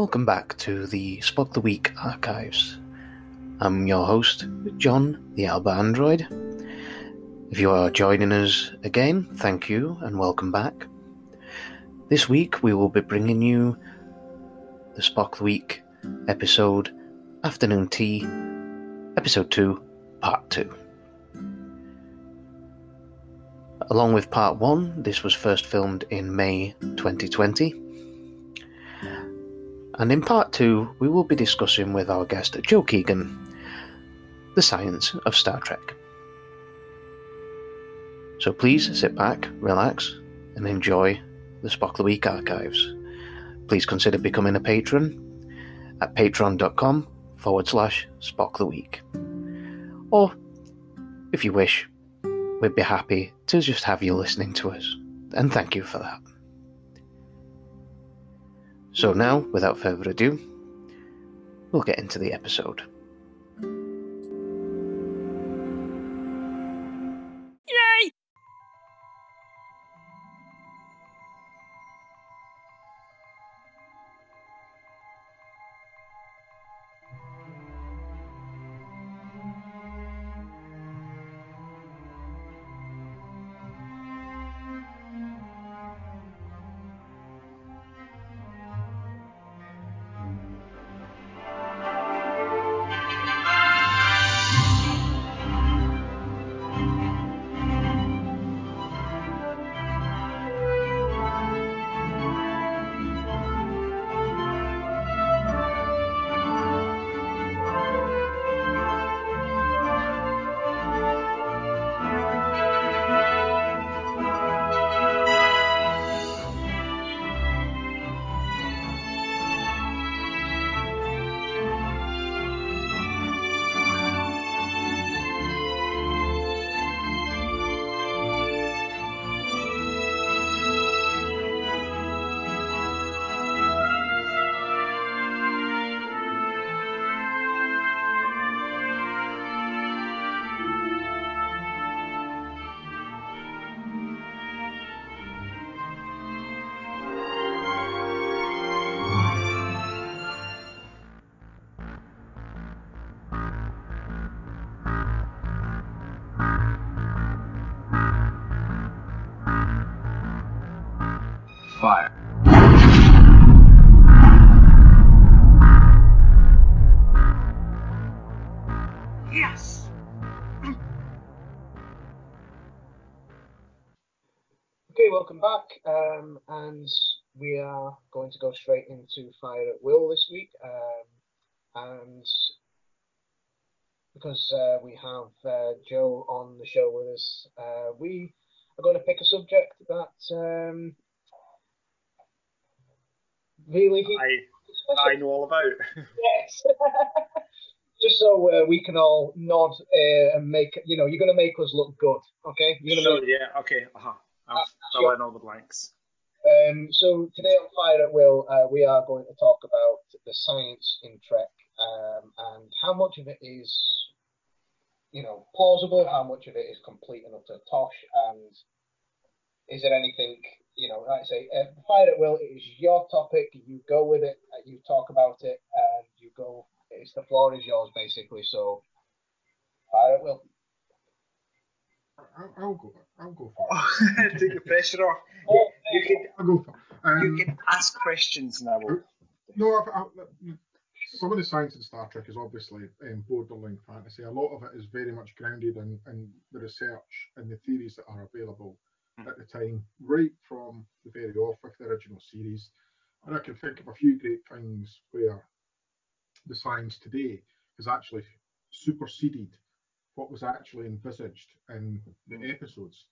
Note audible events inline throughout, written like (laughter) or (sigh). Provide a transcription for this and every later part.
Welcome back to the Spock the Week archives. I'm your host, John, the Alba Android. If you are joining us again, thank you and welcome back. This week we will be bringing you the Spock the Week episode Afternoon Tea, episode 2, part 2. Along with part 1, this was first filmed in May 2020. And in part 2, we will be discussing with our guest Joe Keegan the science of Star Trek. So please sit back, relax, and enjoy the Spock the Week archives. Please consider becoming a patron at patreon.com forward slash Spock the Week. Or, if you wish, we'd be happy to just have you listening to us. And thank you for that. So now, without further ado, we'll get into the episode. And we are going to go straight into Fire at Will this week. Um, and because uh, we have uh, Joe on the show with us, uh, we are going to pick a subject that um, really. I I know all about. (laughs) Yes. (laughs) Just so uh, we can all nod uh, and make, you know, you're going to make us look good, okay? You're gonna Sure, make- yeah, okay. Uh-huh. I'll Uh, fill in all the blanks. Um, so today on Fire at Will, uh, we are going to talk about the science in Trek um, and how much of it is, you know, plausible, how much of it is complete and utter tosh, and is there anything, you know, like I say, uh, Fire at Will, is your topic. You go with it, uh, you talk about it, and you go. It's the floor is yours, basically. So, Fire at Will. I'll, I'll go. I'll go for it. (laughs) Take the pressure off. Oh, You can I'll go for it. you Um, can ask questions now. no, I've, I've, some of the science in Star Trek is obviously um, borderline fantasy. A lot of it is very much grounded in, in the research and the theories that are available at the time, right from the very off with the original series. And I can think of a few great things where the science today has actually superseded what was actually envisaged in the episodes.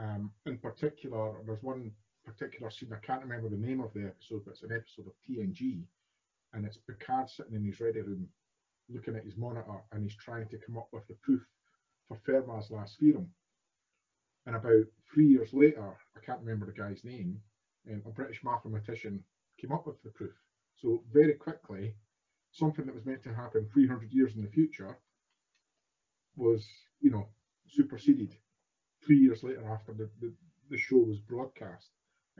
Um, in particular, there's one particular scene, I can't remember the name of the episode, but it's an episode of TNG, and it's Picard sitting in his ready room looking at his monitor and he's trying to come up with the proof for Fermat's last theorem. And about three years later, I can't remember the guy's name, um, a British mathematician came up with the proof. So very quickly, something that was meant to happen 300 years in the future was, you know, superseded three years later after the, the, the show was broadcast,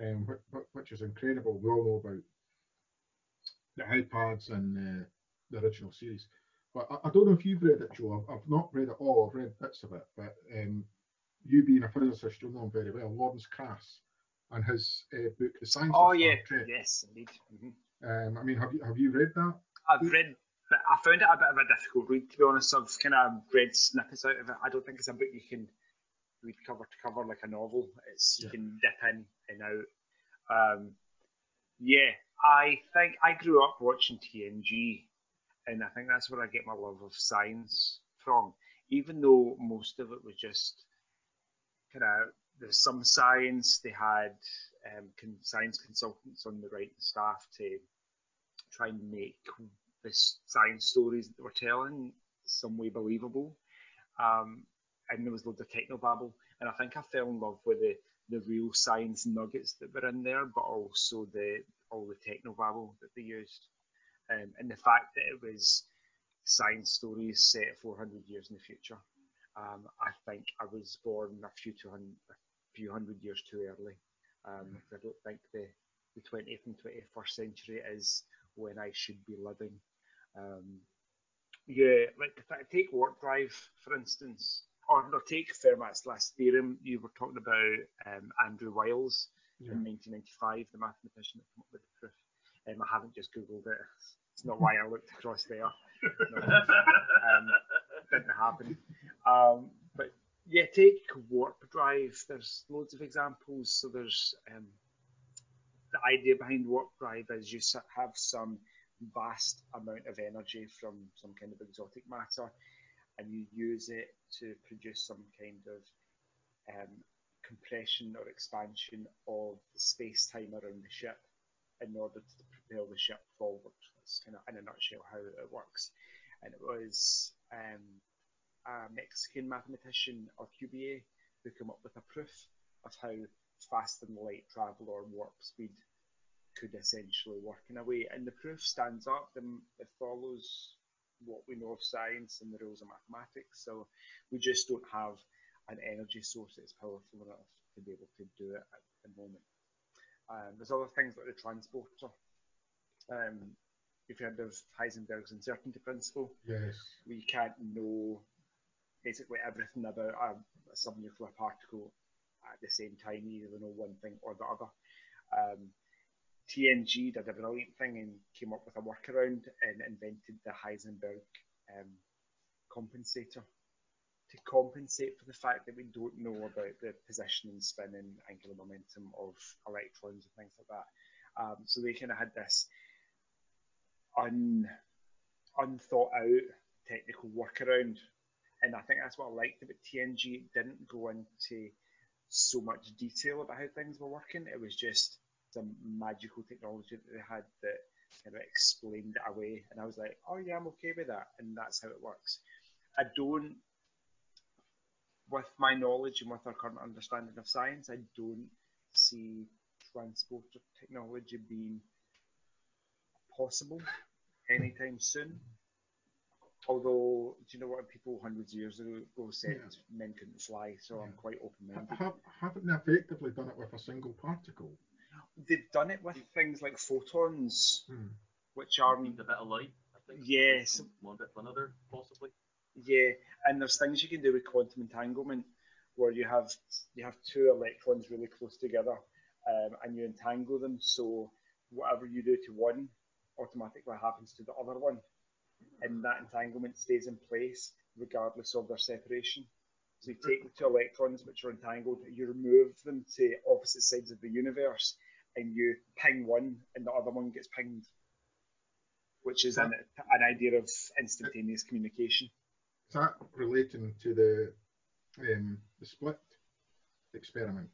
um, which, which is incredible. We all know about the iPads and uh, the original series. But I, I, don't know if you've read it, Joe. I've, I've, not read it all. I've read bits of it. But um, you being a physicist, you'll know him very well. Lawrence Krauss and his uh, book, The Science oh, of yeah. Trek. Yes, indeed. Mm-hmm. Um, I mean, have you have you read that? I've read, but I found it a bit of a difficult read to be honest. I've kind of read snippets out of it. I don't think it's a book you can read cover to cover like a novel. It's you can dip in and out. Um, yeah, I think I grew up watching TNG, and I think that's where I get my love of science from. Even though most of it was just kind of there's some science. They had um, science consultants on the writing staff to try and make the science stories that they were telling some way believable. Um, and there was loads of technobabble. And I think I fell in love with the, the real science nuggets that were in there, but also the all the technobabble that they used. Um, and the fact that it was science stories set 400 years in the future. Um, I think I was born a few, a few hundred years too early. Um, I don't think the, the 20th and 21st century is when I should be living. Um, yeah, like take warp drive for instance, or no, take Fermat's last theorem. You were talking about um, Andrew Wiles yeah. in 1995, the mathematician that came up with the proof. Um, I haven't just googled it. It's not why I looked across there. No, um, didn't happen. Um, but yeah, take warp drive. There's loads of examples. So there's um, the idea behind warp drive is you have some vast amount of energy from some kind of exotic matter, and you use it to produce some kind of um, compression or expansion of space time around the ship in order to propel the ship forward. That's kind of in a nutshell how it works. And it was um, a Mexican mathematician, Alcubierre, who came up with a proof of how faster than light travel or warp speed could essentially work in a way. And the proof stands up and it follows what we know of science and the rules of mathematics. So we just don't have an energy source that's powerful enough to be able to do it at the moment. Um, there's other things like the transporter. Um, if you heard of Heisenberg's uncertainty principle, yes, we can't know basically everything about a, a subnuclear particle at the same time. You either know one thing or the other. Um, TNG did a brilliant thing and came up with a workaround and invented the Heisenberg um, compensator to compensate for the fact that we don't know about the position and spin and angular momentum of electrons and things like that. Um, so they kind of had this un, unthought out technical workaround. And I think that's what I liked about TNG. It didn't go into so much detail about how things were working. It was just some magical technology that they had that kind of explained it away. And I was like, oh yeah, I'm okay with that. And that's how it works. I don't, with my knowledge and with our current understanding of science, I don't see transporter technology being possible anytime soon. Although, do you know what? People hundreds of years ago said yeah. men couldn't fly, so yeah. I'm quite open-minded. Have, haven't they effectively done it with a single particle? They've done it with things like photons, hmm. which are a bit of light. I think. Yes. One bit of another, possibly. Yeah, and there's things you can do with quantum entanglement, where you have you have two electrons really close together, um, and you entangle them. So whatever you do to one, automatically happens to the other one, and that entanglement stays in place regardless of their separation. So you take the two electrons which are entangled, you remove them to opposite sides of the universe, and you ping one, and the other one gets pinged, which is an, an idea of instantaneous communication. Is that relating to the um, the split experiment,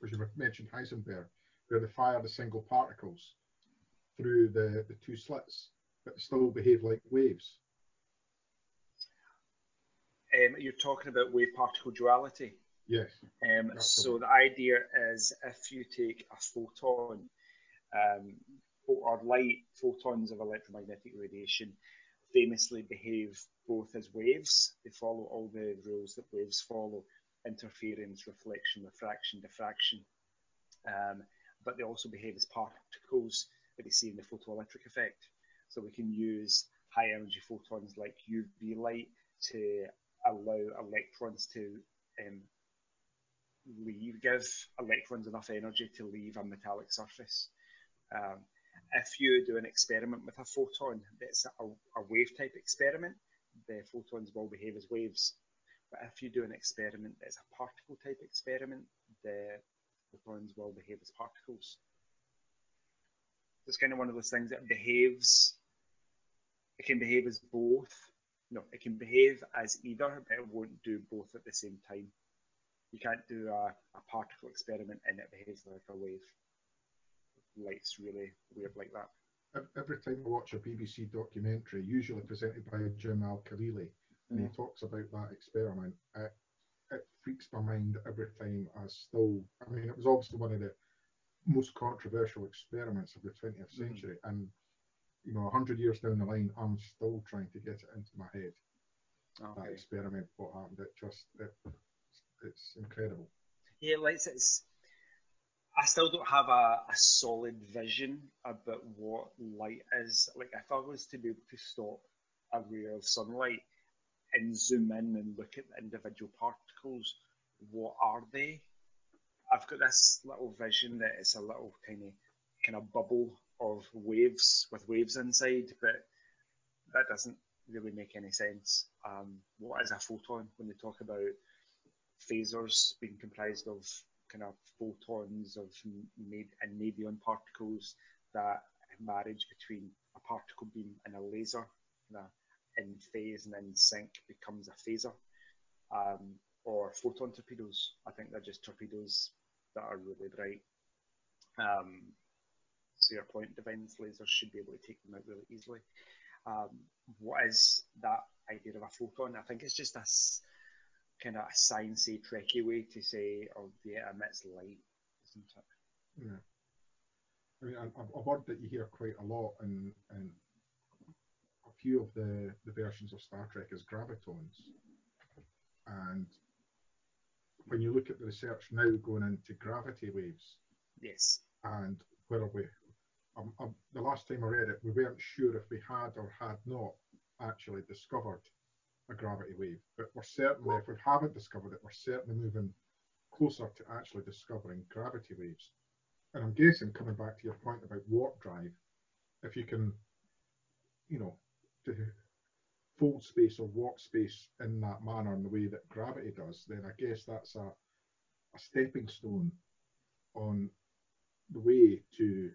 which you mentioned Heisenberg, where they fire the single particles through the, the two slits, but still behave like waves? Um, you're talking about wave particle duality. Yes. Um, so the idea is if you take a photon um, or light, photons of electromagnetic radiation famously behave both as waves. They follow all the rules that waves follow: interference, reflection, refraction, diffraction. Um, but they also behave as particles that we see in the photoelectric effect. So we can use high energy photons like UV light to allow electrons to um, leave, give electrons enough energy to leave a metallic surface. Um, if you do an experiment with a photon that's a, a wave type experiment, the photons will behave as waves. But if you do an experiment that's a particle type experiment, the photons will behave as particles. It's kind of one of those things that behaves, it can behave as both. No, it can behave as either, but it won't do both at the same time. You can't do a, a particle experiment and it behaves like a wave. Light's really weird like that. Every time I watch a BBC documentary, usually presented by Jim Al-Khalili, and he talks about that experiment, it, it freaks my mind every time. I still, I mean, it was obviously one of the most controversial experiments of the 20th century, mm. and you know, 100 years down the line, I'm still trying to get it into my head. Okay. Um, that experiment, what happened, it just, it, it's incredible. Yeah, like it's, I still don't have a, a solid vision about what light is. Like, if I was to be able to stop a ray of sunlight and zoom in and look at the individual particles, what are they? I've got this little vision that it's a little tiny kind of bubble of waves with waves inside, but that doesn't really make any sense. Um, what is a photon when they talk about phasors being comprised of kind of photons of anadiron particles that marriage between a particle beam and a laser in phase and in sync becomes a phaser. Um, or photon torpedoes. I think they're just torpedoes that are really bright. Um, so your point defense lasers should be able to take them out really easily. Um, what is that idea of a photon? I think it's just a kind of a sciencey, tricky way to say, oh, yeah, it emits light, isn't it? Yeah. I mean, a, a word that you hear quite a lot in, in a few of the, the versions of Star Trek is gravitons. And when you look at the research now going into gravity waves, yes, and where are we? Um, um, the last time I read it, we weren't sure if we had or had not actually discovered a gravity wave. But we're certainly, if we haven't discovered it, we're certainly moving closer to actually discovering gravity waves. And I'm guessing, coming back to your point about warp drive, if you can, you know, fold space or warp space in that manner in the way that gravity does, then I guess that's a, a stepping stone on the way to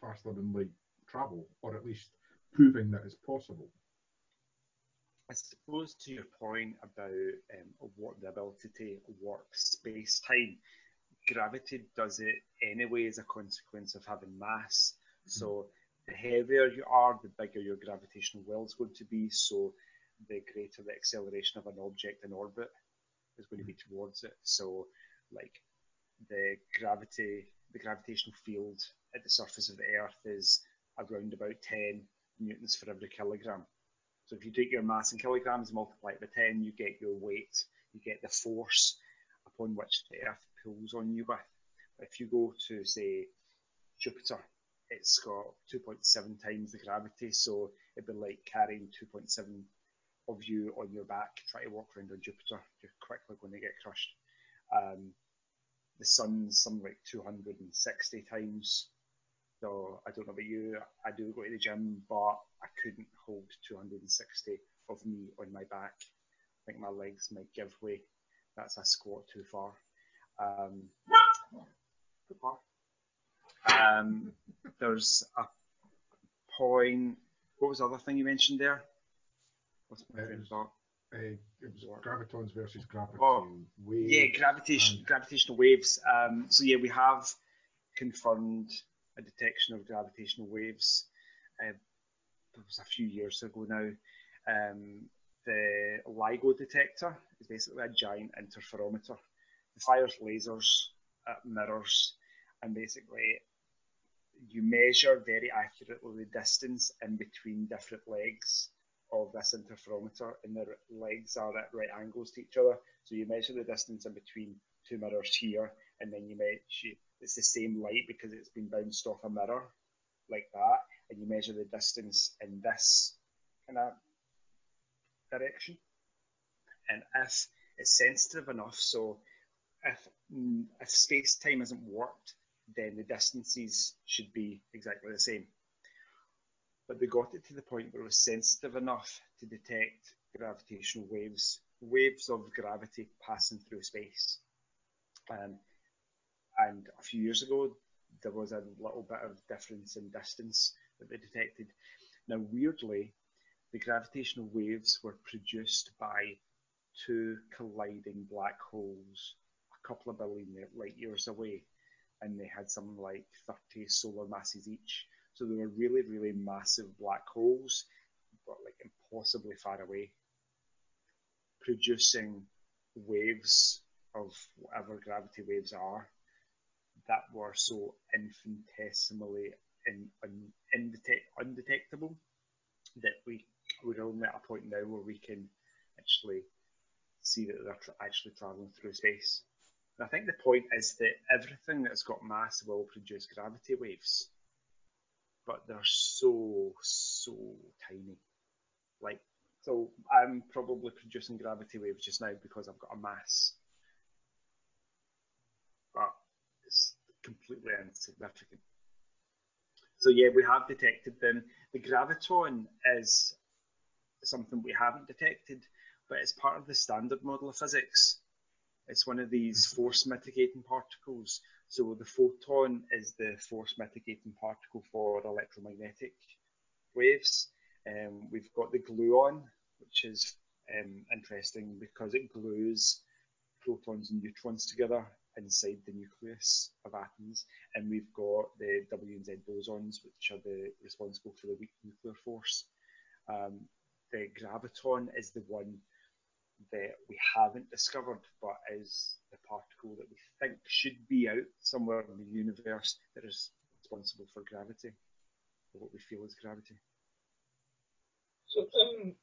faster than light travel, or at least proving that it's possible. I suppose to your point about um, what the ability to warp space time, gravity does it anyway as a consequence of having mass. Mm-hmm. So the heavier you are, the bigger your gravitational well is going to be. So the greater the acceleration of an object in orbit is going to be mm-hmm. towards it. So like the gravity, the gravitational field at the surface of the Earth is around about 10 newtons for every kilogram. So if you take your mass in kilograms, multiply it by 10, you get your weight, you get the force upon which the Earth pulls on you with. If you go to, say, Jupiter, it's got 2.7 times the gravity, so it'd be like carrying 2.7 of you on your back, try to walk around on Jupiter. You're quickly going to get crushed. Um, the sun's something like 260 times so I don't know about you. I do go to the gym, but I couldn't hold 260 of me on my back. I think my legs might give way. That's a squat too far. Um, too far. Um, there's a point. What was the other thing you mentioned there? What's my train of thought? Uh, it was gravitons versus gravity oh, waves. Yeah, gravitation, gravitational waves. Um, so yeah, we have confirmed a detection of gravitational waves. Uh, it was a few years ago now. Um, the LIGO detector is basically a giant interferometer. It fires lasers at mirrors, and basically you measure very accurately the distance in between different legs of this interferometer, and the legs are at right angles to each other. So you measure the distance in between two mirrors here, and then you measure it's the same light because it's been bounced off a mirror. like that, and you measure the distance in this kind of direction. And if it's sensitive enough, so if mm, if space time hasn't warped, then the distances should be exactly the same. But they got it to the point where it was sensitive enough to detect gravitational waves, waves of gravity passing through space. Um, and a few years ago, there was a little bit of difference in distance that they detected. Now, weirdly, the gravitational waves were produced by two colliding black holes a couple of billion light years away, and they had something like 30 solar masses each. So they were really, really massive black holes, but like impossibly far away, producing waves of whatever gravity waves are that were so infinitesimally in, in, indetect, undetectable that we we're only at a point now where we can actually see that they're tra- actually traveling through space. And I think the point is that everything that's got mass will produce gravity waves, but they're so so tiny. Like so, I'm probably producing gravity waves just now because I've got a mass, but it's completely insignificant. So yeah, we have detected them. The graviton is something we haven't detected, but it's part of the standard model of physics. It's one of these force mitigating particles. So the photon is the force mitigating particle for electromagnetic waves. Um, we've got the gluon, which is um, interesting because it glues protons and neutrons together inside the nucleus of atoms. And we've got the W and Z bosons, which are the responsible for the weak nuclear force. Um, the graviton is the one that we haven't discovered, but is the particle that we think should be out somewhere in the universe that is responsible for gravity, or what we feel is gravity. So, um,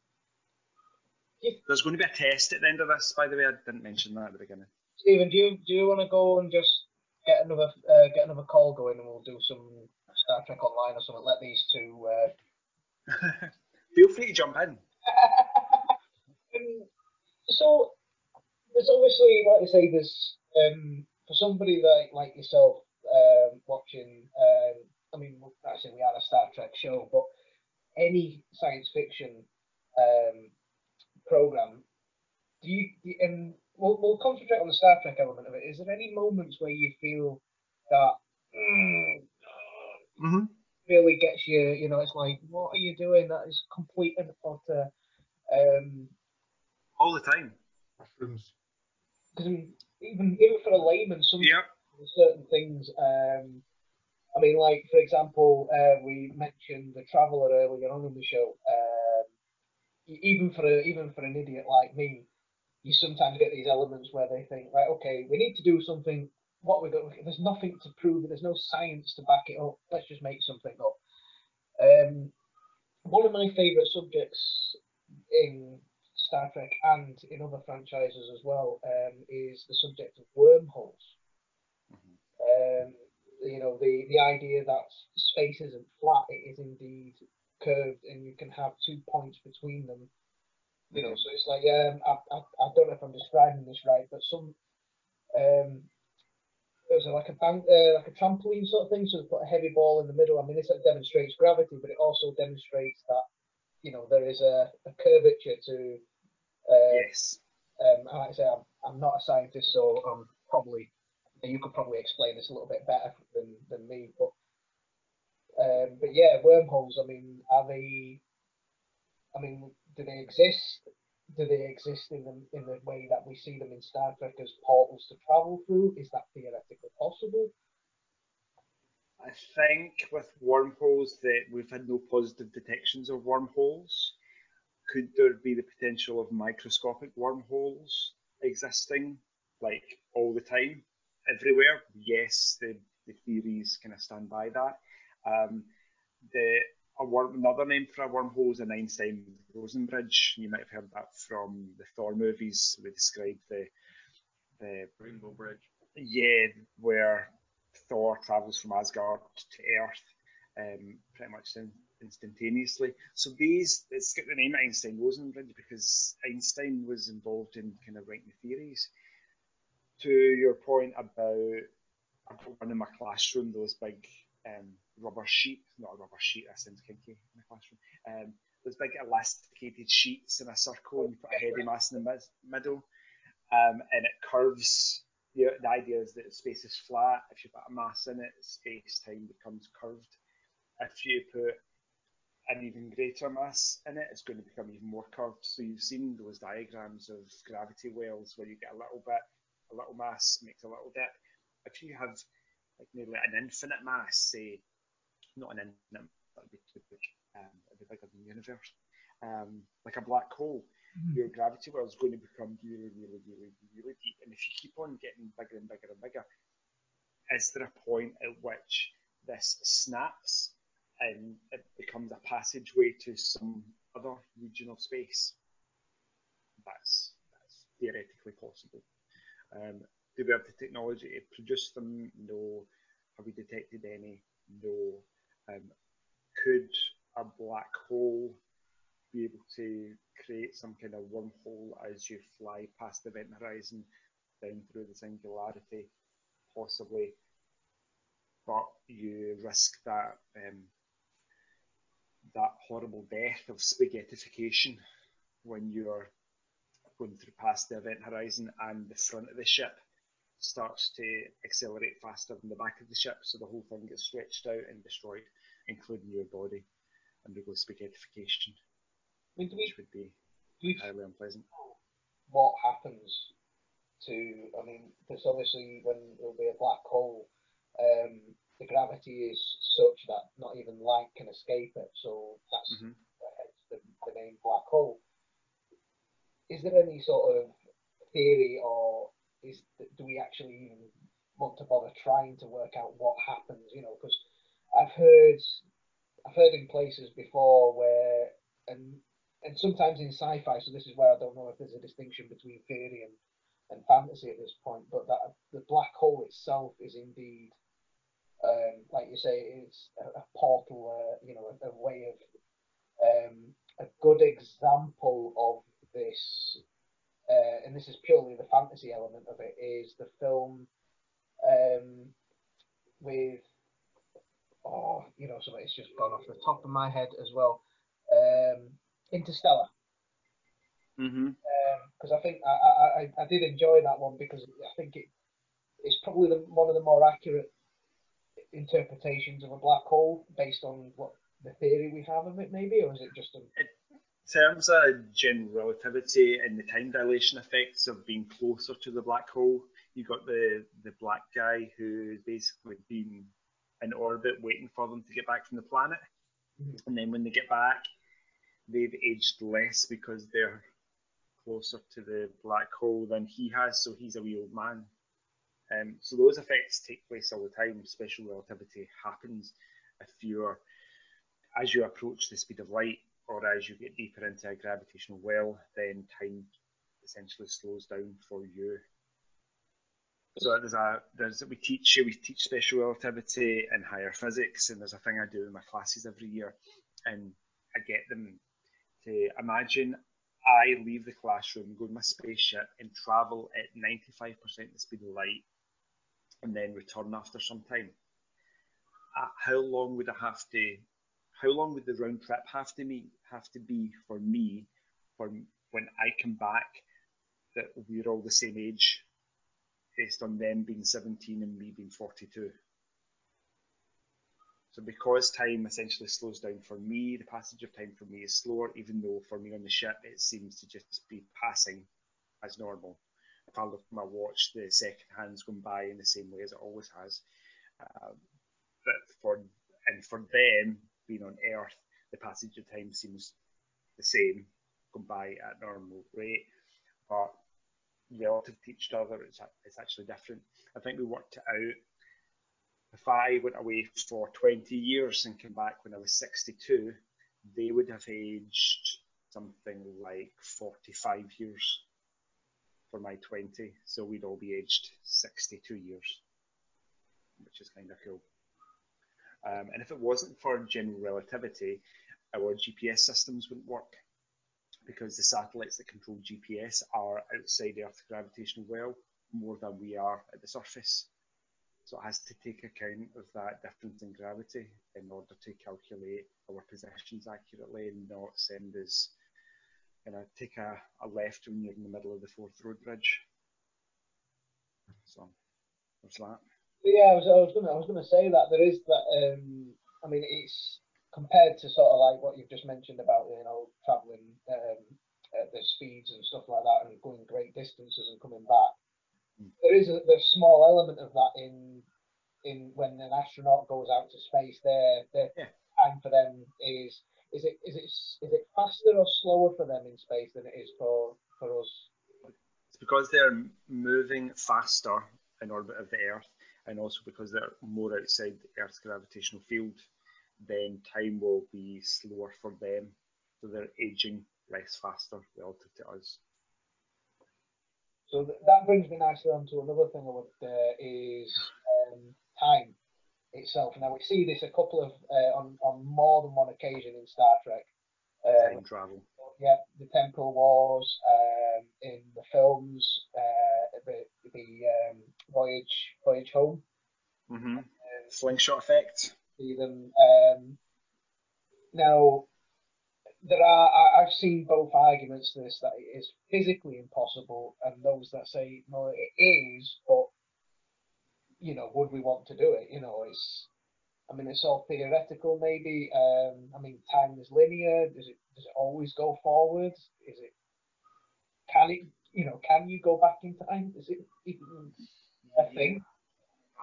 There's going to be a test at the end of this, by the way. I didn't mention that at the beginning. Stephen, do you do you want to go and just get another uh, get another call going, and we'll do some Star Trek online or something? Let these two. Uh... (laughs) Feel free to jump in. (laughs) um, so there's obviously, like you say, there's um, for somebody like like yourself um, watching. Um, I mean, actually, we are a Star Trek show, but any science fiction um, program, do you? And we'll, we'll concentrate on the Star Trek element of it. Is there any moments where you feel that? Mm, Mm-hmm. really gets you, you know, it's like, what are you doing? That is complete and utter. Um, All the time. Mushrooms. because even even for a layman, some Yep. certain things. Um, I mean, like for example, uh, we mentioned the Traveller earlier on in the show. Um, even for a, even for an idiot like me, you sometimes get these elements where they think, right, okay, we need to do something. What we got? There's nothing to prove it. There's no science to back it up. Let's just make something up. Um, one of my favourite subjects in Star Trek and in other franchises as well um, is the subject of wormholes. Um, you know, the, the idea that space isn't flat, it is indeed curved, and you can have two points between them. You know, so it's like, um, I, I, I don't know if I'm describing this right, but some, um, there's like a bank, uh, like a trampoline sort of thing, so they put a heavy ball in the middle. I mean, this demonstrates gravity, but it also demonstrates that, you know, there is a, a curvature to uh, Yes. um, and like I say, I'm, I'm not a scientist, so I'm probably you could probably explain this a little bit better than, than me. But um, but yeah, wormholes. I mean, are they? I mean, do they exist? Do they exist in the in the way that we see them in Star Trek as portals to travel through? Is that theoretically possible? I think with wormholes that we've had no positive detections of wormholes. Could there be the potential of microscopic wormholes existing, like all the time, everywhere? Yes, the, the theories kind of stand by that. Um, the a worm, another name for a wormhole is an Einstein Rosen bridge. You might have heard that from the Thor movies. They describe the the Rainbow Bridge. yeah, where Thor travels from Asgard to Earth, um, pretty much in, instantaneously. So these, it's got the name Einstein Rosenbridge because Einstein was involved in kind of writing the theories. To your point about I've got one in my classroom, those big um, rubber sheet, not a rubber sheet, that sounds kinky in the classroom. Um, those big elasticated sheets in a circle, and you put a heavy mass in the mid- middle, um, and it curves. The, the idea is that space is flat. If you put a mass in it, space time becomes curved. If you put an even greater mass in it, it's going to become even more curved. So you've seen those diagrams of gravity wells where you get a little bit, a little mass makes a little dip. If you have like nearly an infinite mass, say, not an infinite, that would be too big, um, it'd be bigger than the universe, um, like a black hole, Mm-hmm. your gravity well is going to become really, really, really, really deep. And if you keep on getting bigger and bigger and bigger, is there a point at which this snaps and it becomes a passageway to some other region of space? That's, that's theoretically possible. Um, do we have the technology to produce them? No. Have we detected any? No. Um, could a black hole be able to create some kind of wormhole as you fly past the event horizon down through the singularity? Possibly. But you risk that um, that horrible death of spaghettification when you're going through past the event horizon and the front of the ship starts to accelerate faster than the back of the ship, so the whole thing gets stretched out and destroyed, including your body, undergoes spaghettification, I mean, do we, which would be we highly unpleasant. what happens to, I mean, because obviously when there'll be a black hole, um, the gravity is such that not even light can escape it. So that's Mhm. hence the, the name black hole. Is there any sort of theory, or is do we actually even want to bother trying to work out what happens? You know, because I've heard I've heard in places before where and and sometimes in sci-fi. So this is where I don't know if there's a distinction between theory and and fantasy at this point, but that the black hole itself is indeed, um, like you say, it's a, a portal, uh, you know, a, a way of um, a good example of this, uh, and this is purely the fantasy element of it, is the film um, with, oh, you know, so it's just gone off the top of my head as well, um, Interstellar Mm-hmm. because I think I, I, I, did enjoy that one because I think it it's probably the, one of the more accurate interpretations of a black hole based on what the theory we have of it, maybe, or is it just a In terms of general relativity and the time dilation effects of being closer to the black hole, you've got the the black guy who's basically been in orbit waiting for them to get back from the planet, Mhm. and then when they get back, they've aged less because they're closer to the black hole than he has, so he's a wee old man. Um, so those effects take place all the time. Special relativity happens if you're as you approach the speed of light or as you get deeper into a gravitational well, then time essentially slows down for you. So there's a there's we teach we teach special relativity and higher physics, and there's a thing I do in my classes every year, and I get them to imagine I leave the classroom, go to my spaceship, and travel at 95% the speed of light, and then return after some time. Uh, how long would I have to? How long would the round trip have to me have to be for me, for when I come back, that we're all the same age, based on them being 17 and me being 42. So because time essentially slows down for me, the passage of time for me is slower, even though for me on the ship it seems to just be passing as normal. If I look at my watch, the second hand's going by in the same way as it always has. Uh, but for and for them being on Earth, the passage of time seems the same, going by at normal rate. But relative to each other, it's, it's actually different. I think we worked it out. If I went away for 20 years and came back when I was 62, they would have aged something like 45 years for my 20. So we'd all be aged 62 years, which is kind of cool. Um, and if it wasn't for general relativity, our GPS systems wouldn't work because the satellites that control GPS are outside Earth's gravitational well more than we are at the surface. So it has to take account of that difference in gravity in order to calculate our positions accurately and not send us, you know, take a, a left when you're in the middle of the Forth Road Bridge. So there's that. Yeah, I was, I was gonna, I was gonna say that there is that. Um, I mean, it's compared to sort of like what you've just mentioned about you know traveling um, at the speeds and stuff like that and going great distances and coming back. Mm. There is a there's small element of that in in when an astronaut goes out to space. Their their Yeah. time for them is is it is it is it faster or slower for them in space than it is for for us? It's because they're moving faster in orbit of the Earth, and also because they're more outside the Earth's gravitational field, then time will be slower for them. So they're aging less faster relative to us. So th- that brings me nicely on to another thing I would uh, is um, time itself. Now we see this a couple of uh, on on more than one occasion in Star Trek. Uh, Time travel. yeah, the Temporal Wars um, in the films, uh, the the um, Voyage Home. hmm Slingshot effect. See them. Um, now there are I, I've seen both arguments to this that it is physically impossible, and those that say no, it is, but you know, would we want to do it? You know, it's. I mean, it's all theoretical, maybe. Um, I mean, time is linear. Does it does it always go forward? Is it? Can it? You know, can you go back in time? Is it even a thing?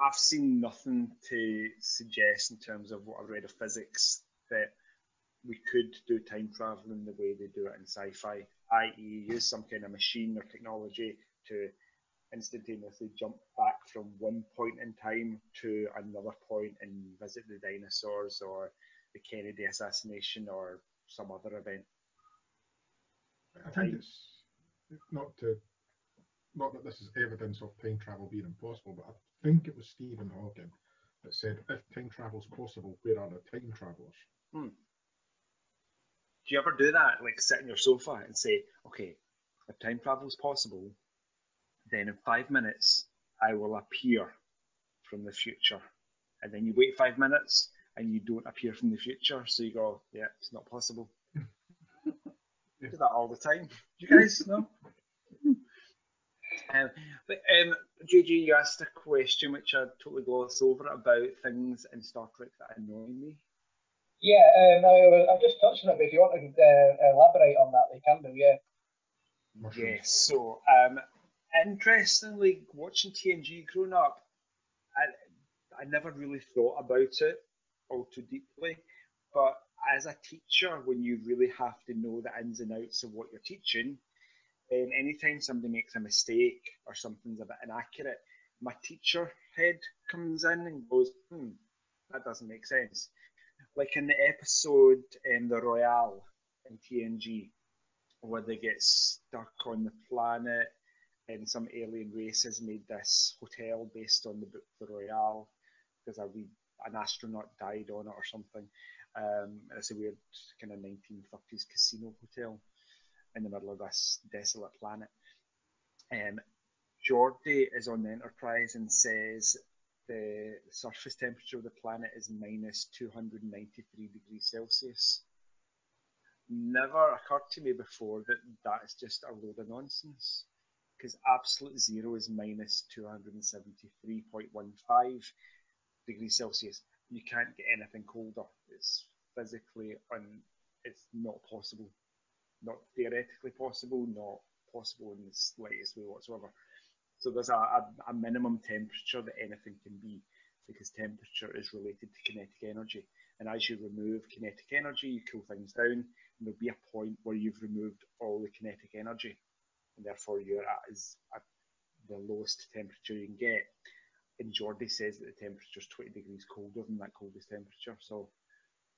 I've seen nothing to suggest in terms of what I've read of physics that we could do time travel in the way they do it in sci-fi, i.e., use some kind of machine or technology to instantaneously jump back from one point in time to another point and visit the dinosaurs or the Kennedy assassination or some other event. I think it's not to not that this is evidence of time travel being impossible, but think it was Stephen Hawking that said if time travel is possible, where are the time travelers? Hmm. Do you ever do that? Like sit in your sofa and say, okay, if time travel is possible, then in five minutes I will appear from the future. And then you wait five minutes and you don't appear from the future. So you go, yeah, it's not possible. (laughs) do that all the time. Do you guys know? Um, but um, JJ, you asked a question which I totally glossed over about things in Star Trek that annoy me. Yeah, um, I, I've just touched on it, but if you want to uh, elaborate on that, you can do. Yeah. Yes. So, um, interestingly, watching TNG growing up, I I never really thought about it all too deeply. But as a teacher, when you really have to know the ins and outs of what you're teaching, then anytime somebody makes a mistake or something's a bit inaccurate, my teacher head comes in and goes, "Hmm, that doesn't make sense." Like in the episode in the Royale in TNG, where they get stuck on the planet and some alien race has made this hotel based on the book The Royale because a wee, an astronaut died on it or something. Um, it's a weird kind of 1930s casino hotel in the middle of this desolate planet. Um, Geordi is on the Enterprise and says the surface temperature of the planet is minus 293 degrees Celsius. Never occurred to me before that that is just a load of nonsense because absolute zero is minus 273.15 degrees Celsius. You can't get anything colder. It's physically un, it's not possible. Not theoretically possible, not possible in the slightest way whatsoever. So there's a, a, a minimum temperature that anything can be because temperature is related to kinetic energy. And as you remove kinetic energy, you cool things down, and there'll be a point where you've removed all the kinetic energy, and therefore you're at, is at the lowest temperature you can get. And Geordi says that the temperature is 20 degrees colder than that coldest temperature. So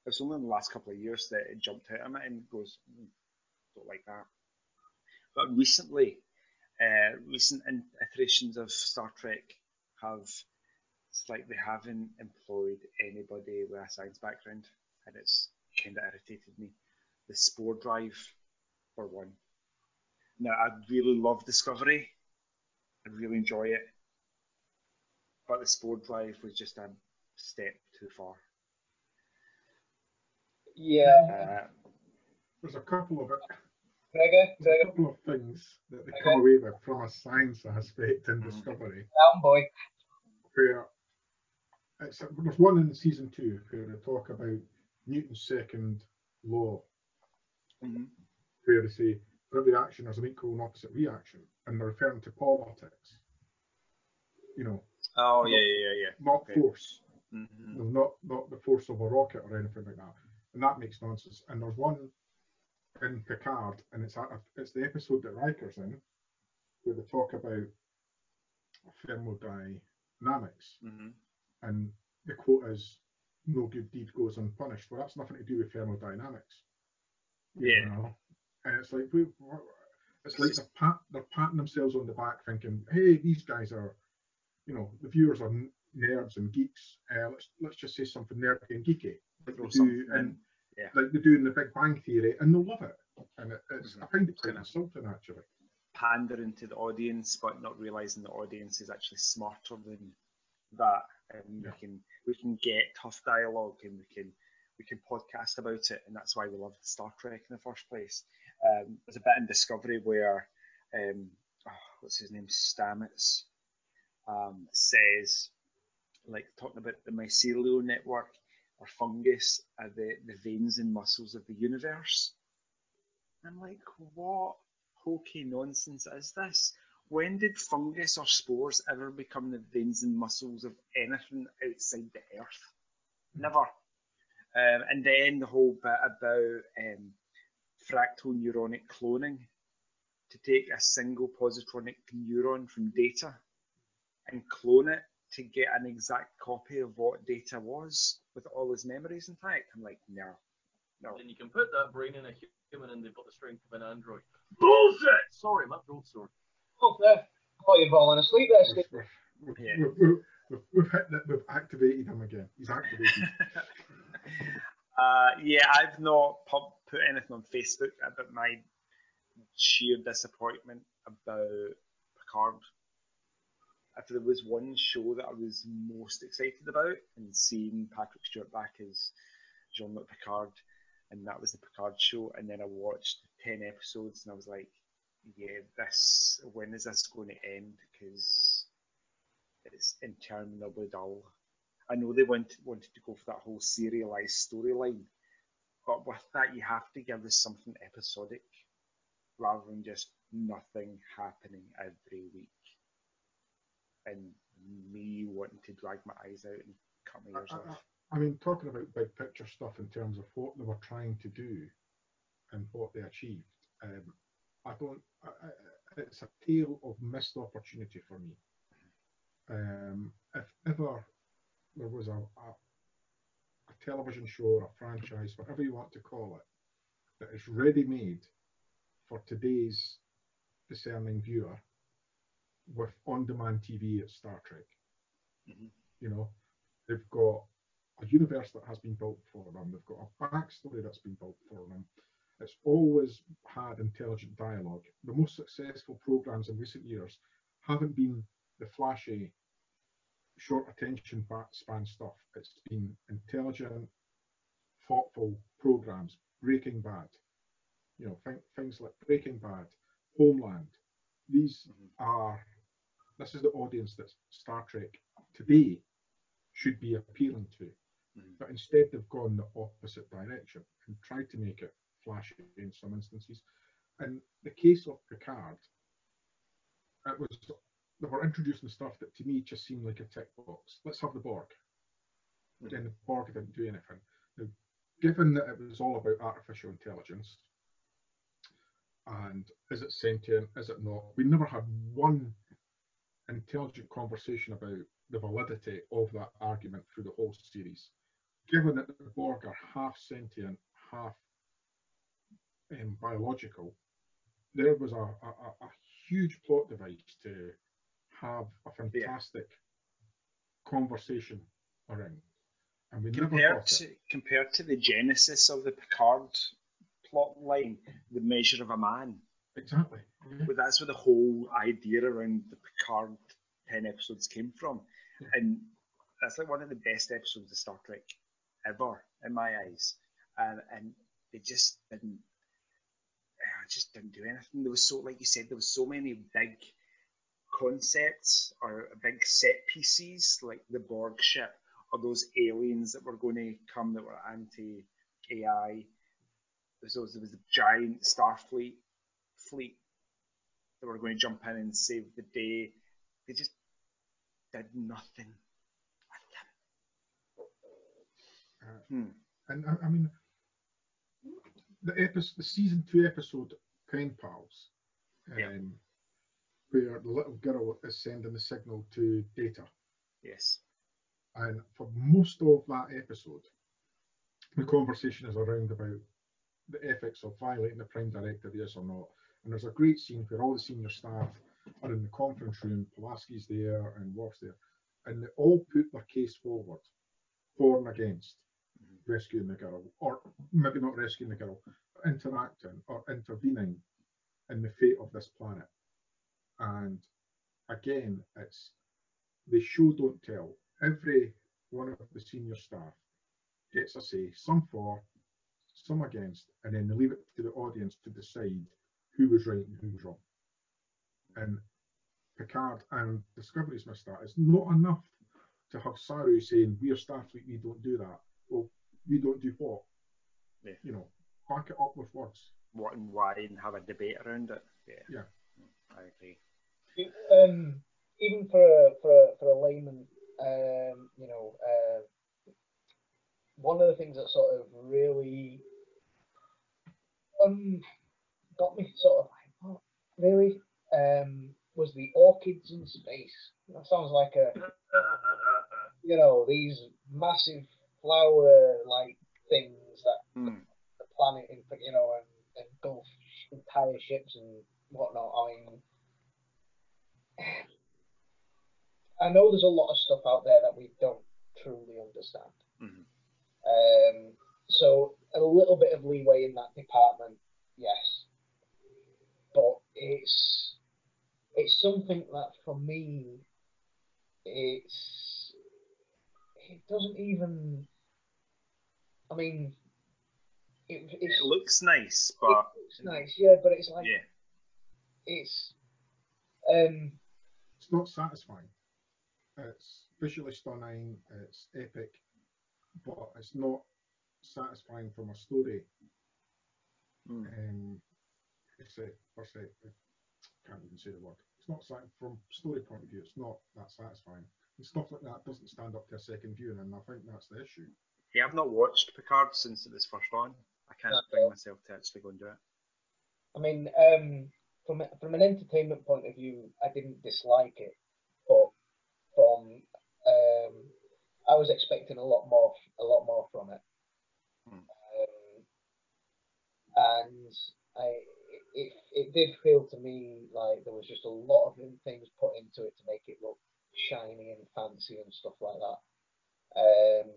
it's only in the last couple of years that it jumped out at me and goes, "Hmm, don't like that. But recently, uh, recent iterations of Star Trek have it's like they haven't employed anybody with a science background, and it's kind of irritated me. The Spore Drive, for one. Now, I really love Discovery. I really enjoy it. But the Spore Drive was just a step too far. Yeah. Uh, There's a couple of it. Gregor, There's a couple of things that they Okay. come away with from a science aspect in Mhm. Discovery, down boy. where it's, there's one in season two where they talk about Newton's second law, mhm. where they say for every action there's an equal and opposite reaction, and they're referring to politics. You know, Oh, yeah, yeah, yeah, not Okay. force. yeah. hmm No, not not the force of a rocket or anything like that. And that makes nonsense. And there's one in Picard, and it's a, it's the episode that Riker's in, where they talk about thermodynamics, hmm and the quote is, "No good deed goes unpunished." Well, that's nothing to do with thermodynamics. Yeah. know? And it's like we, it's like they're, pat, they're patting themselves on the back, thinking, "Hey, these guys are, you know, the viewers are nerds and geeks. Uh, let's let's just say something nerdy and geeky, like Throw they something do, and. Yeah. like they're doing the Big Bang Theory, and they'll love it. And it, it's, Mhm. I find it quite insulting, actually. pandering to the audience, but not realizing the audience is actually smarter than that, and Yeah. we can we can get tough dialogue, and we can we can podcast about it, and that's why we love Star Trek in the first place. Um, there's a bit in Discovery where um, oh, what's his name, Stamets, um, says like talking about the mycelial network or fungus are the, the veins and muscles of the universe. I'm like, what hokey nonsense is this? When did fungus or spores ever become the veins and muscles of anything outside the earth? Never. Um, and then the whole bit about um, fractal neuronic cloning to take a single positronic neuron from data and clone it to get an exact copy of what data was with all his memories intact. I'm like, no, no. And you can put that brain in a human and they've got the strength of an android. Bullshit! Sorry, my throat's sore. Oh, there. I thought you'd fallen asleep there, Steve. We've, (laughs) we've, Yeah. we've, we've, we've, we've. We've activated him again. He's activated. (laughs) uh, yeah, I've not pub- put anything on Facebook about my sheer disappointment about Picard. If there was one show that I was most excited about, and seeing Patrick Stewart back as Jean-Luc Picard, and that was the Picard show, and then I watched ten episodes, and I was like, yeah, this when is this going to end? Because it's interminably dull. I know they went, wanted to go for that whole serialized storyline, but with that, you have to give us something episodic rather than just nothing happening every week. And me wanting to drag my eyes out and cut my ears I- off. I mean, talking about big picture stuff in terms of what they were trying to do and what they achieved, um, I don't. I, I, it's a tale of missed opportunity for me. Um, if ever there was a, a a television show or a franchise, whatever you want to call it, that is ready made for today's discerning viewer with on demand TV, at Star Trek. Mhm. You know, they've got a universe that has been built for them, they've got a backstory that's been built for them. It's always had intelligent dialogue. The most successful programs in recent years haven't been the flashy, short attention span stuff. It's been intelligent, thoughtful programs. Breaking Bad, you know, th- things like Breaking Bad, Homeland. These Mhm. are. This is the audience that Star Trek today should be appealing to. Mhm. But instead, they've gone the opposite direction and tried to make it flashy in some instances. In the case of Picard, it was they were introducing stuff that to me just seemed like a tick box. Let's have the Borg. Again, the Borg didn't do anything. Now, given that it was all about artificial intelligence and is it sentient, is it not, we never had one intelligent conversation about the validity of that argument through the whole series. Given that the Borg are half sentient, half um, biological, there was a, a, a- huge plot device to have a fantastic conversation around. And we compared to it. compared to the genesis of the Picard plot line, the measure of a man. Exactly. Yeah. But that's where the whole idea around the Picard ten episodes came from, Yeah. and that's like one of the best episodes of Star Trek ever in my eyes. And and they just didn't, uh, just didn't do anything. There was so, like you said, there was so many big concepts or big set pieces, like the Borg ship or those aliens that were going to come that were anti AI. There was, there was the giant Starfleet fleet that were going to jump in and save the day. They just did nothing Uh. Hmm. And I, I mean, the episode, the season two episode, Pen Pals, um, Yeah. where the little girl is sending the signal to Data, Yes. and for most of that episode, the conversation is around about the ethics of violating the Prime Directive, yes or not. And there's a great scene where all the senior staff are in the conference room, Pulaski's there and Worf's there, and they all put their case forward for and against mm-hmm. rescuing the girl, or maybe not rescuing the girl, interacting or intervening in the fate of this planet. And again, it's the show don't tell. Every one of the senior staff gets a say, some for, some against, and then they leave it to the audience to decide who was right and who was wrong. And Picard and Discovery's missed that. It's not enough to have Saru saying, We're Starfleet, we don't do that. Well, we don't do what? Yeah. You know, back it up with words. What and why, and have a debate around it. Yeah. Yeah. I agree. um, even for a, for a, for a layman, um, you know, uh, one of the things that sort of really um, got me sort of like, what, really, um, was the orchids in space. That sounds like a, you know, these massive flower-like things that Hmm. the planet, in, you know, and engulf entire ships and whatnot. I mean, I know there's a lot of stuff out there that we don't truly understand. Mhm. Um, so a little bit of leeway in that department, yes, but it's it's something that for me, it's it doesn't even. I mean, it, it's It looks nice, but it's nice, yeah, but it's like yeah, it's um It's not satisfying. It's visually stunning, it's epic, but it's not satisfying from a story Hmm. um, perse- perspective. Can't even say the word. It's not sat- from story point of view. It's not that satisfying. And stuff like that doesn't stand up to a second viewing, and I think that's the issue. yeah. I've not watched Picard since it was first on. I can't No. bring myself to actually go and do it. I mean, um, from from an entertainment point of view, I didn't dislike it, but from um, I was expecting a lot more, a lot more from it, Hmm. um, and I it, it did feel to me like there was just a lot of things put into it to make it look shiny and fancy and stuff like that. Um,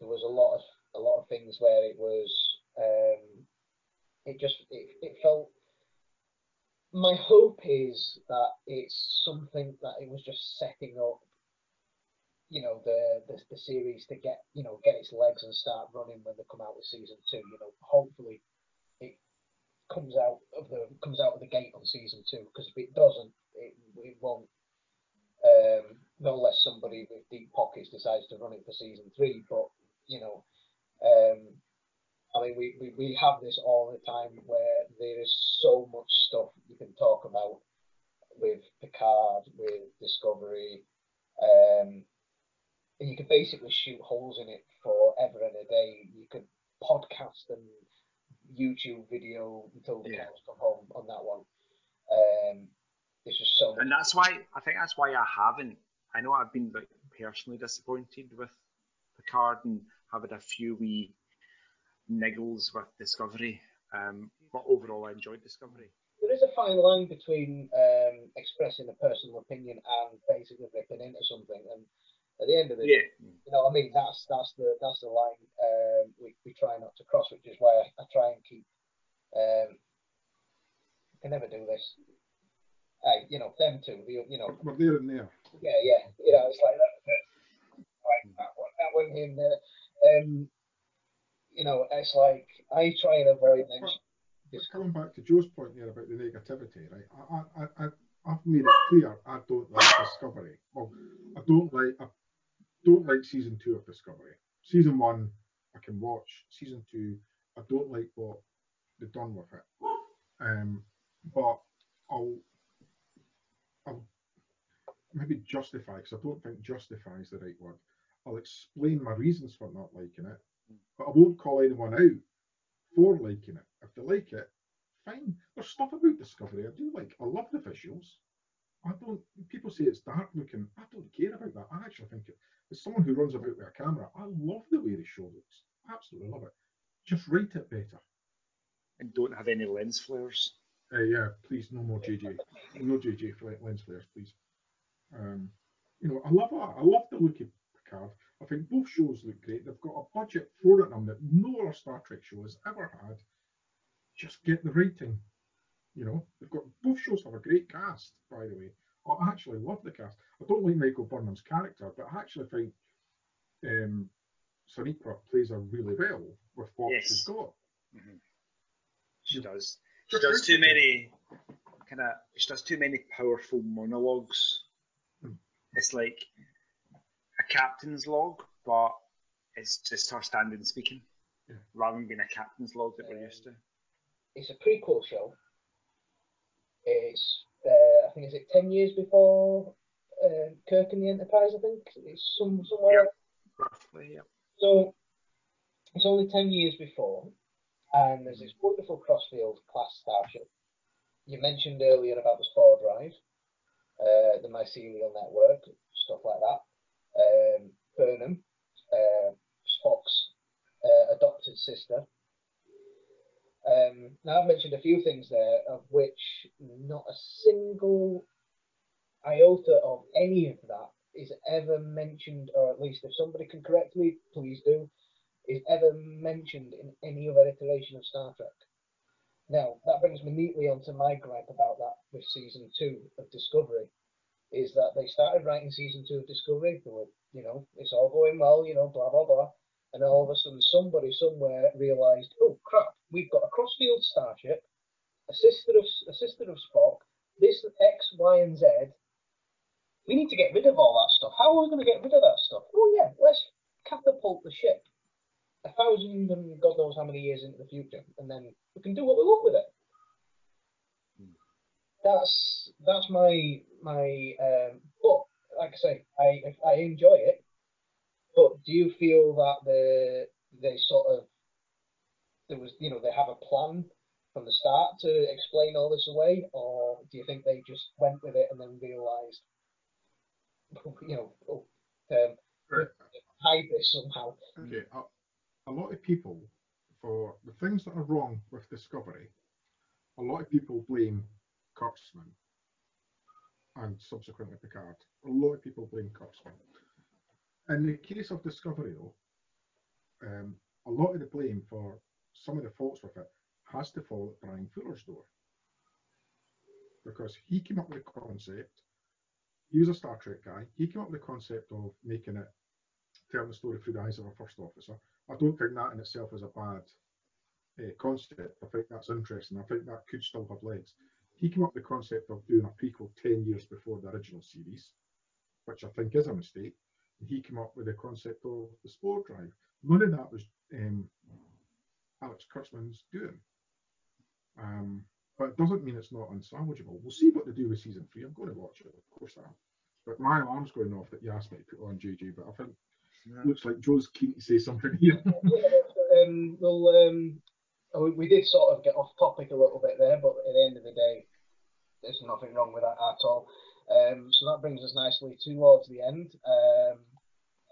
there was a lot of a lot of things where it was um, it just it, it felt my hope is that it's something that it was just setting up you know the, the the series to get you know get its legs and start running when they come out with season two you know hopefully comes out of the comes out of the gate on season two because if it doesn't it, it won't um no unless somebody with deep pockets decides to run it for season three but you know um I mean, we, we, we have this all the time where there is so much stuff you can talk about with Picard, with Discovery, um, and you could basically shoot holes in it forever and a day. You could podcast and YouTube video until the Yeah. cows come home on that one. Um, just so. And that's why I think that's why I haven't. I know I've been like personally disappointed with Picard and have had a few wee niggles with Discovery. Um, but overall, I enjoyed Discovery. there is a fine line between um, expressing a personal opinion and basically ripping into something. And At the end of the Yeah. you know, what I mean, that's that's the that's the line um, we we try not to cross, which is why I, I try and keep. Um, I can never do this. Hey, you know, them two, the, you know, We're there and there. yeah, yeah, you know, it's like that. Right, that one, that one in there. Um, you know, it's like I try and avoid mention. But coming back to Joe's point there about the negativity, right? I, I, I, I've made it clear I don't like Discovery. Well, I don't like I don't like season two of Discovery. Season one, I can watch. Season two, I don't like what they've done with it. Um, but I'll, I'll maybe justify because I don't think justify is the right word. I'll explain my reasons for not liking it, but I won't call anyone out for liking it. If they like it, fine. There's stuff about Discovery I do like. I love the visuals. I don't. People say it's dark looking. I don't care about that. I actually think it. As someone who runs about with a camera, I love the way the show looks. Absolutely love it. Just write it better. And don't have any lens flares. Uh, yeah, please, no more JJ. No JJ lens flares, please. Um, you know, I love that. I love the look of Picard. I think both shows look great. They've got a budget thrown at them that no other Star Trek show has ever had. Just get the writing. You know, they've got both shows have a great cast, by the way. I actually love the cast. I don't like Michael Burnham's character, but I actually think um, Sonequa plays her really well with what Yes. she's got. She Yeah. does. She does too many kind of. She does too many powerful monologues. Hmm. It's like a captain's log, but it's just her standing speaking, Yeah. rather than being a captain's log that we're used to. It's a prequel show. It's uh, I think is it ten years before uh, Kirk and the Enterprise. I think it's some somewhere. Roughly, yeah. So it's only 10 years before, and there's this wonderful Crossfield class starship. You mentioned earlier about the Spore Drive, uh, the mycelial network, stuff like that. Um, Burnham, uh, Spock's uh, adopted sister. Um, now, I've mentioned a few things there, of which not a single iota of any of that is ever mentioned, or at least if somebody can correct me, please do, is ever mentioned in any other iteration of Star Trek. Now, that brings me neatly onto my gripe about that with season two of Discovery, is that they started writing season two of Discovery, they were, you know, it's all going well, you know, blah, blah, blah, and all of a sudden somebody somewhere realised, oh crap, we've got a crossfield starship, a sister of, a sister of Spock, this X, Y, and Z, we need to get rid of all that stuff. How are we going to get rid of that stuff? Oh yeah, let's catapult the ship a thousand and God knows how many years into the future, and then we can do what we want with it. That's that's my my. Um, but like I say, I I enjoy it. But do you feel that the they sort of there was you know they have a plan from the start to explain all this away, or do you think they just went with it and then realised, (laughs) you know, oh, um, Right. hide this somehow? Okay, a, a lot of people, for the things that are wrong with Discovery, a lot of people blame Kurtzman and subsequently Picard. A lot of people blame Kurtzman. In the case of Discovery, though, um, a lot of the blame for some of the faults with it has to fall at Bryan Fuller's door. Because he came up with the concept, he was a Star Trek guy, he came up with the concept of making it telling the story through the eyes of a first officer. I don't think that in itself is a bad uh, concept. I think that's interesting. I think that could still have legs. He came up with the concept of doing a prequel 10 years before the original series, which I think is a mistake. He came up with the concept of the Spore Drive. None of that was um, Alex Kurtzman's doing. Um, but it doesn't mean it's not unsalvageable. We'll see what they do with season three. I'm going to watch it, of course I am. But my alarm's going off that you asked me to put on JJ, but I think it looks like Joe's keen to say something here. (laughs) um, well, um, we, we did sort of get off topic a little bit there, but at the end of the day, there's nothing wrong with that at all. Um, so that brings us nicely towards the end. Um,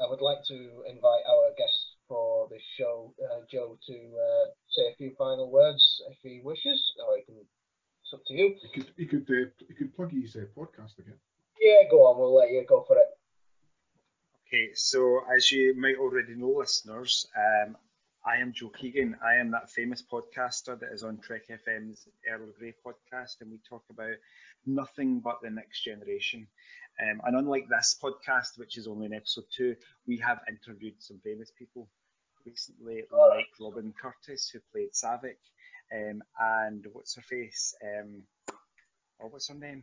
I would like to invite our guest for this show, uh, Joe, to uh, say a few final words if he wishes, or he can. It's up to you. He could he could uh, he could plug his uh, podcast again. Yeah, go on. We'll let you go for it. Okay, so as you might already know, listeners, um, I am Joe Keegan. I am that famous podcaster that is on Trek FM's Earl Grey podcast, and we talk about nothing but the next generation. Um, and unlike this podcast, which is only in episode two, we have interviewed some famous people recently, like Robin Curtis, who played Saavik, um, and what's her face? Um, oh, what's her name?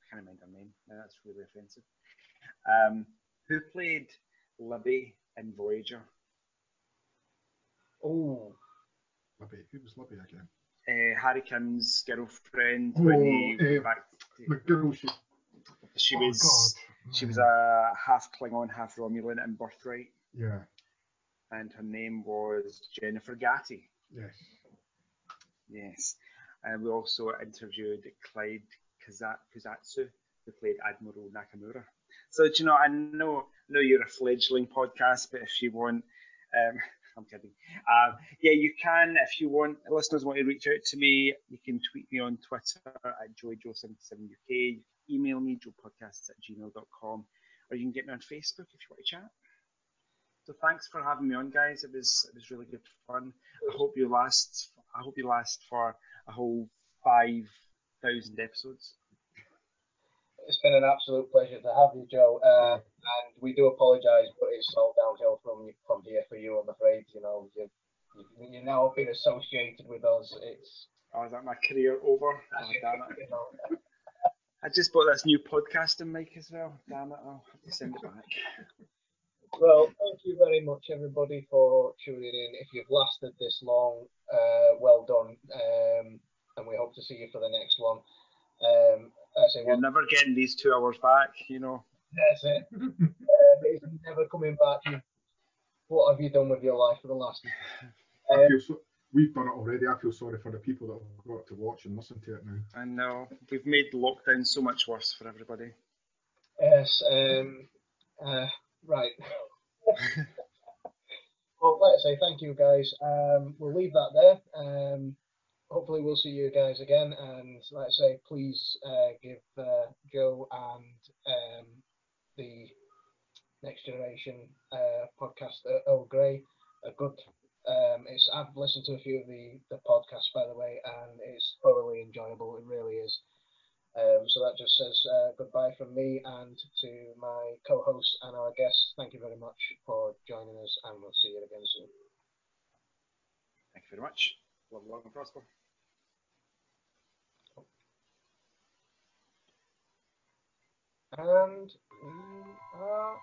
I can't remember her name. No, that's really offensive. Um, who played Libby in Voyager? Oh, Libby. Who was Libby again? Uh, Harry Kim's girlfriend Oh, when he went back. The girl she. She oh, was God. she was a half Klingon, half Romulan in Birthright, Yeah. And her name was Jennifer Gatti. Yes. Yes, and we also interviewed Clyde Kaza- Kusatsu, who played Admiral Nakamura. So, do you know, I know, know you're a fledgling podcast, but if you want, um, (laughs) I'm kidding. Um, yeah, you can, if you want, listeners want to reach out to me, you can tweet me on Twitter at joyjoe77uk. You can email me, joepodcasts at gmail.com, or you can get me on Facebook if you want to chat. So thanks for having me on, guys. It was it was really good fun. I hope you last. I hope you last for a whole five thousand episodes. it's been an absolute pleasure to have you, Joe. Uh, and we do apologise, but it's all downhill from from here for you. I'm afraid. You know, you you you now been associated with us. It's Oh, is that my career over? (laughs) Oh, damn it. you know, I just bought this new podcasting mic as well. Damn it, I'll have to send it back. Well, thank you very much, everybody, for tuning in. If you've lasted this long, uh, well done. Um, and we hope to see you for the next one. Um, I say, You're well, never getting these two hours back, you know. that's it. (laughs) Um, it's never coming back. You, what have you done with your life for the last? I Um, so. We've done it already. I feel sorry for the people that have got to watch and listen to it now. I know. We've made lockdown so much worse for everybody. Yes. Um, uh, right. (laughs) well, let's say thank you, guys. Um, we'll leave that there. Um, hopefully, we'll see you guys again. And let's say, please uh, give uh, Joe and um, the Next Generation uh, podcast, uh, Earl Grey, a good. Um, it's I've listened to a few of the the podcasts, by the way, and it's thoroughly enjoyable. It really is. Um, so that just says uh, goodbye from me and to my co-host and our guests. Thank you very much for joining us, and we'll see you again soon. Thank you very much. Love, long and prosper. And we are